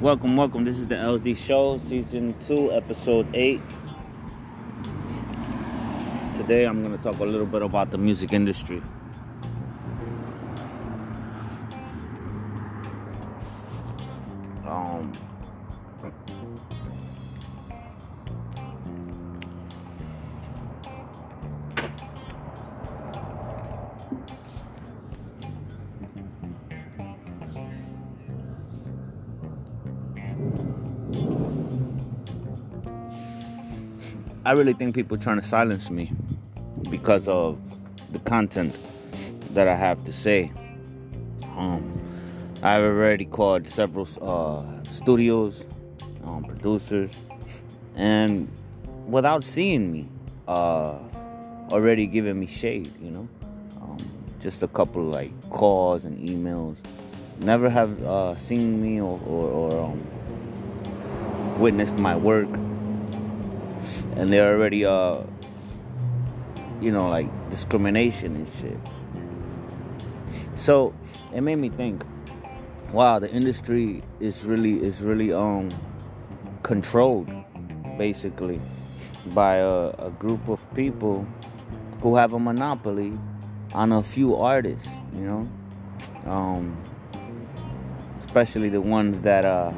Welcome, welcome. This is the LZ Show, Season 2, Episode 8. Today I'm going to talk a little bit about the music industry. Um, I really think people trying to silence me because of the content that I have to say. Um, I've already called several uh, studios, um, producers, and without seeing me, uh, already giving me shade, you know. Um, just a couple like calls and emails. Never have uh, seen me or, or, or um, witnessed my work, and they're already, uh, you know, like discrimination and shit. So it made me think wow, the industry is really is really um controlled basically by a, a group of people who have a monopoly on a few artists, you know, um, especially the ones that uh,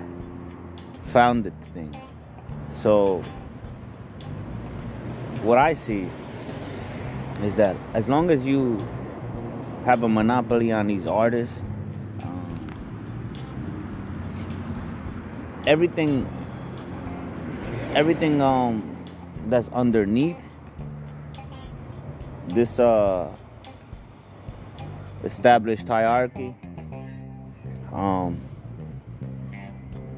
founded the thing. So, what I see is that as long as you have a monopoly on these artists, everything everything um that's underneath this uh established hierarchy um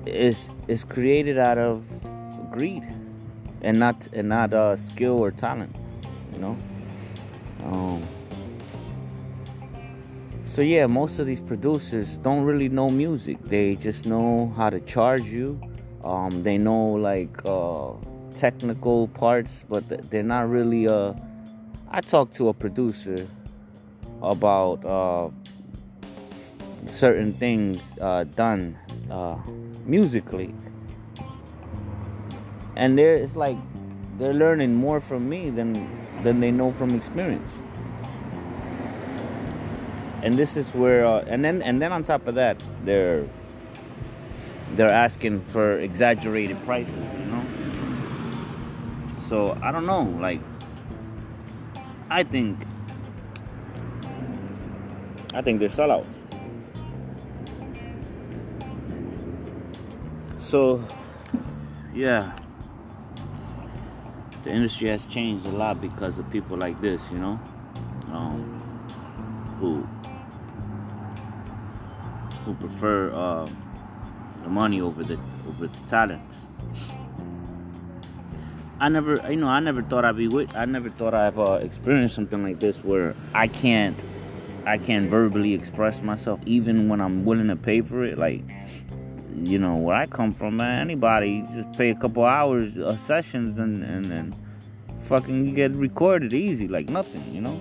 is is created out of greed and not and not uh skill or talent you know um so yeah, most of these producers don't really know music. They just know how to charge you. Um, they know like uh, technical parts, but they're not really. Uh, I talked to a producer about uh, certain things uh, done uh, musically, and there it's like they're learning more from me than than they know from experience. And this is where uh, and then and then on top of that they're they're asking for exaggerated prices you know? So i don't know like i think i think they're sellouts. So yeah the industry has changed a lot because of people like this you know um, who who prefer uh, the money over the over the talent. I never, you know, I never thought I'd be with. I never thought I've uh, experienced something like this where I can't, I can't verbally express myself even when I'm willing to pay for it. Like, you know, where I come from, man, anybody just pay a couple hours of sessions and and and fucking get recorded easy, like nothing, you know.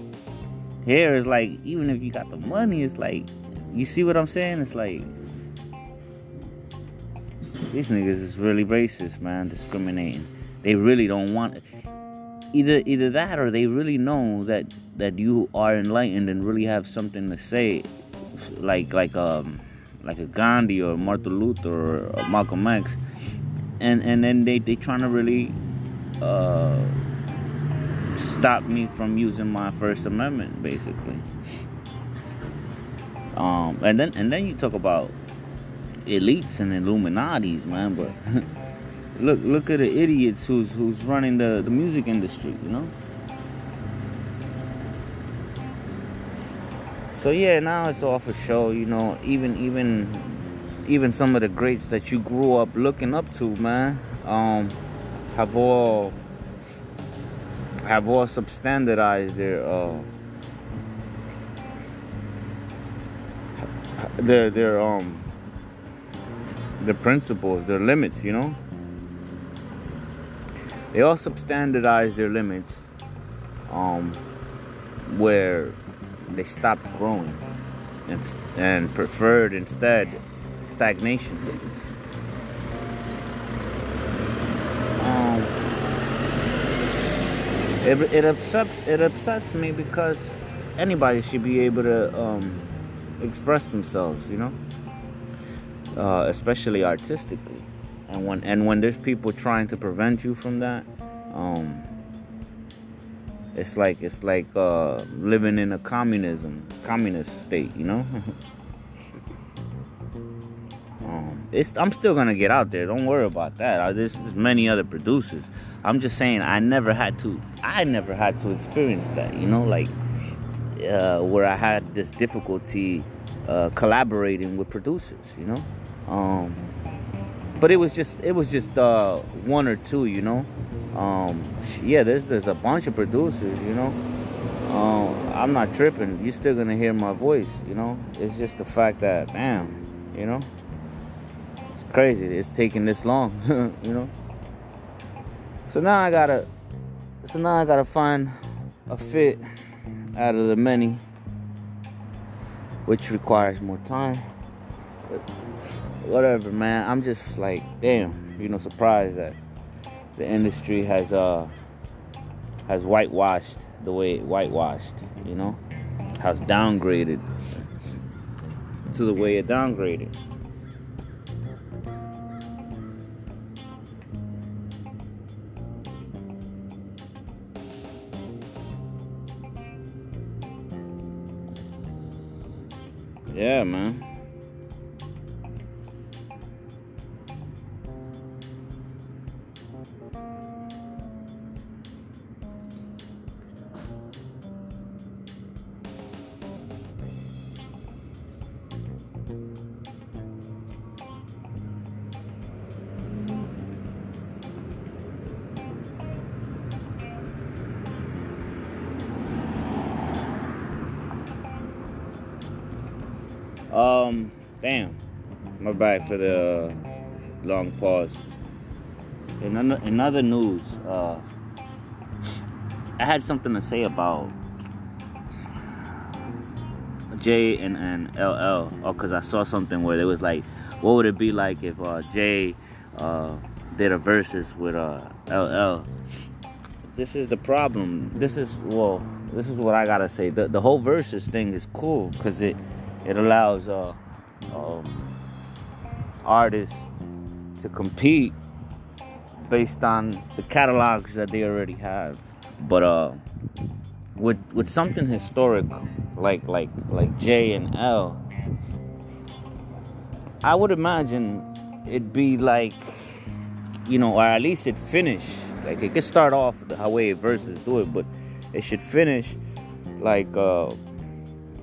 Here is like even if you got the money, it's like you see what I'm saying? It's like these niggas is really racist, man, discriminating. They really don't want it. either either that or they really know that that you are enlightened and really have something to say, like like um like a Gandhi or Martin Luther or Malcolm X, and and then they they trying to really uh, stop me from using my First Amendment, basically. Um, and then and then you talk about elites and Illuminati's, man. But look look at the idiots who's who's running the, the music industry, you know. So yeah, now it's off a show, you know. Even even even some of the greats that you grew up looking up to, man, um, have all have all substandardized their uh, their their um their principles, their limits, you know. They all substandardize their limits um, where they stopped growing and, and preferred instead stagnation. Um, it, it upsets it upsets me because anybody should be able to um, express themselves, you know, uh, especially artistically. And when and when there's people trying to prevent you from that, um, it's like it's like uh, living in a communism communist state, you know. um, it's I'm still gonna get out there. Don't worry about that. There's, there's many other producers. I'm just saying I never had to. I never had to experience that. You know, like uh, where I had this difficulty uh, collaborating with producers. You know. Um, but it was just it was just uh, one or two. You know um, yeah, there's there's a bunch of producers, you know. Um, I'm not tripping. You're still gonna hear my voice, you know. It's just the fact that, damn, you know, it's crazy. It's taking this long, you know. So now I gotta, so now I gotta find a fit out of the many, which requires more time. But whatever, man. I'm just like, damn, you know, surprised that the industry has uh has whitewashed the way it whitewashed, you know, has downgraded to the way it downgraded. Yeah, man. Um, damn. My bad for the uh, long pause. In, in other news, uh, I had something to say about Jay and, and LL. Oh, because I saw something where it was like, what would it be like if uh, Jay uh, did a Verzuz with uh, LL? This is the problem. This is, well, this is what I gotta say. The, the whole Verzuz thing is cool because it it allows uh, um, artists to compete based on the catalogs that they already have. But uh, with with something historic like like like Jay and L, I would imagine it'd be like you know, or at least it finish like it could start off the way verses do it, but it should finish like uh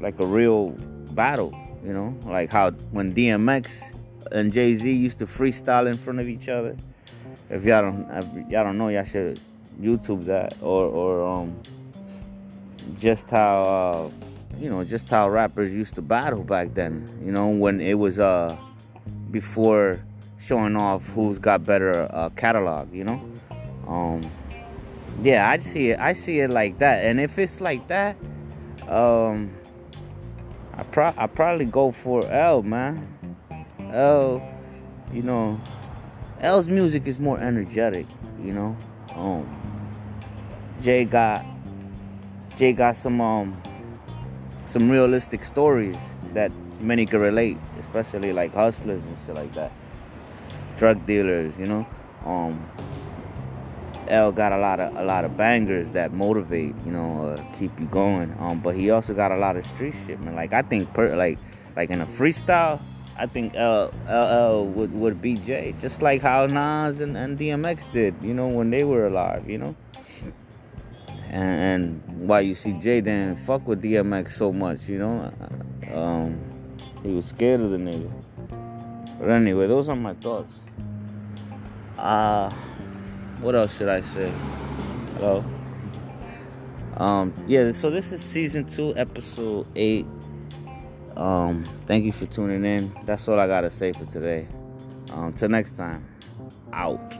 like a real battle, you know, like how when DMX and Jay Z used to freestyle in front of each other. If y'all don't, if y'all don't know, y'all should YouTube that, or or um, just how uh, you know, just how rappers used to battle back then. You know, when it was uh before showing off who's got better uh, catalog. You know, um, yeah, I see it. I see it like that, and if it's like that, um, I pro I probably go for L, man. L, you know, L's music is more energetic, you know. Um, Jay got Jay got some um some realistic stories that many can relate, especially like hustlers and shit like that, drug dealers, you know. Um, L got a lot of a lot of bangers that motivate, you know, uh, keep you going. Um, but he also got a lot of street shit, man. Like I think, per, like like in a freestyle, I think L LL would would be Jay, just like how Nas and, and DMX did, you know, when they were alive, you know. And, and why you see Jay then fuck with DMX so much, you know? Um, he was scared of the nigga. But anyway, those are my thoughts. Uh what else should I say? Hello. Um, yeah, so this is season two, episode eight. Um, thank you for tuning in. That's all I gotta say for today. Um, till next time, out.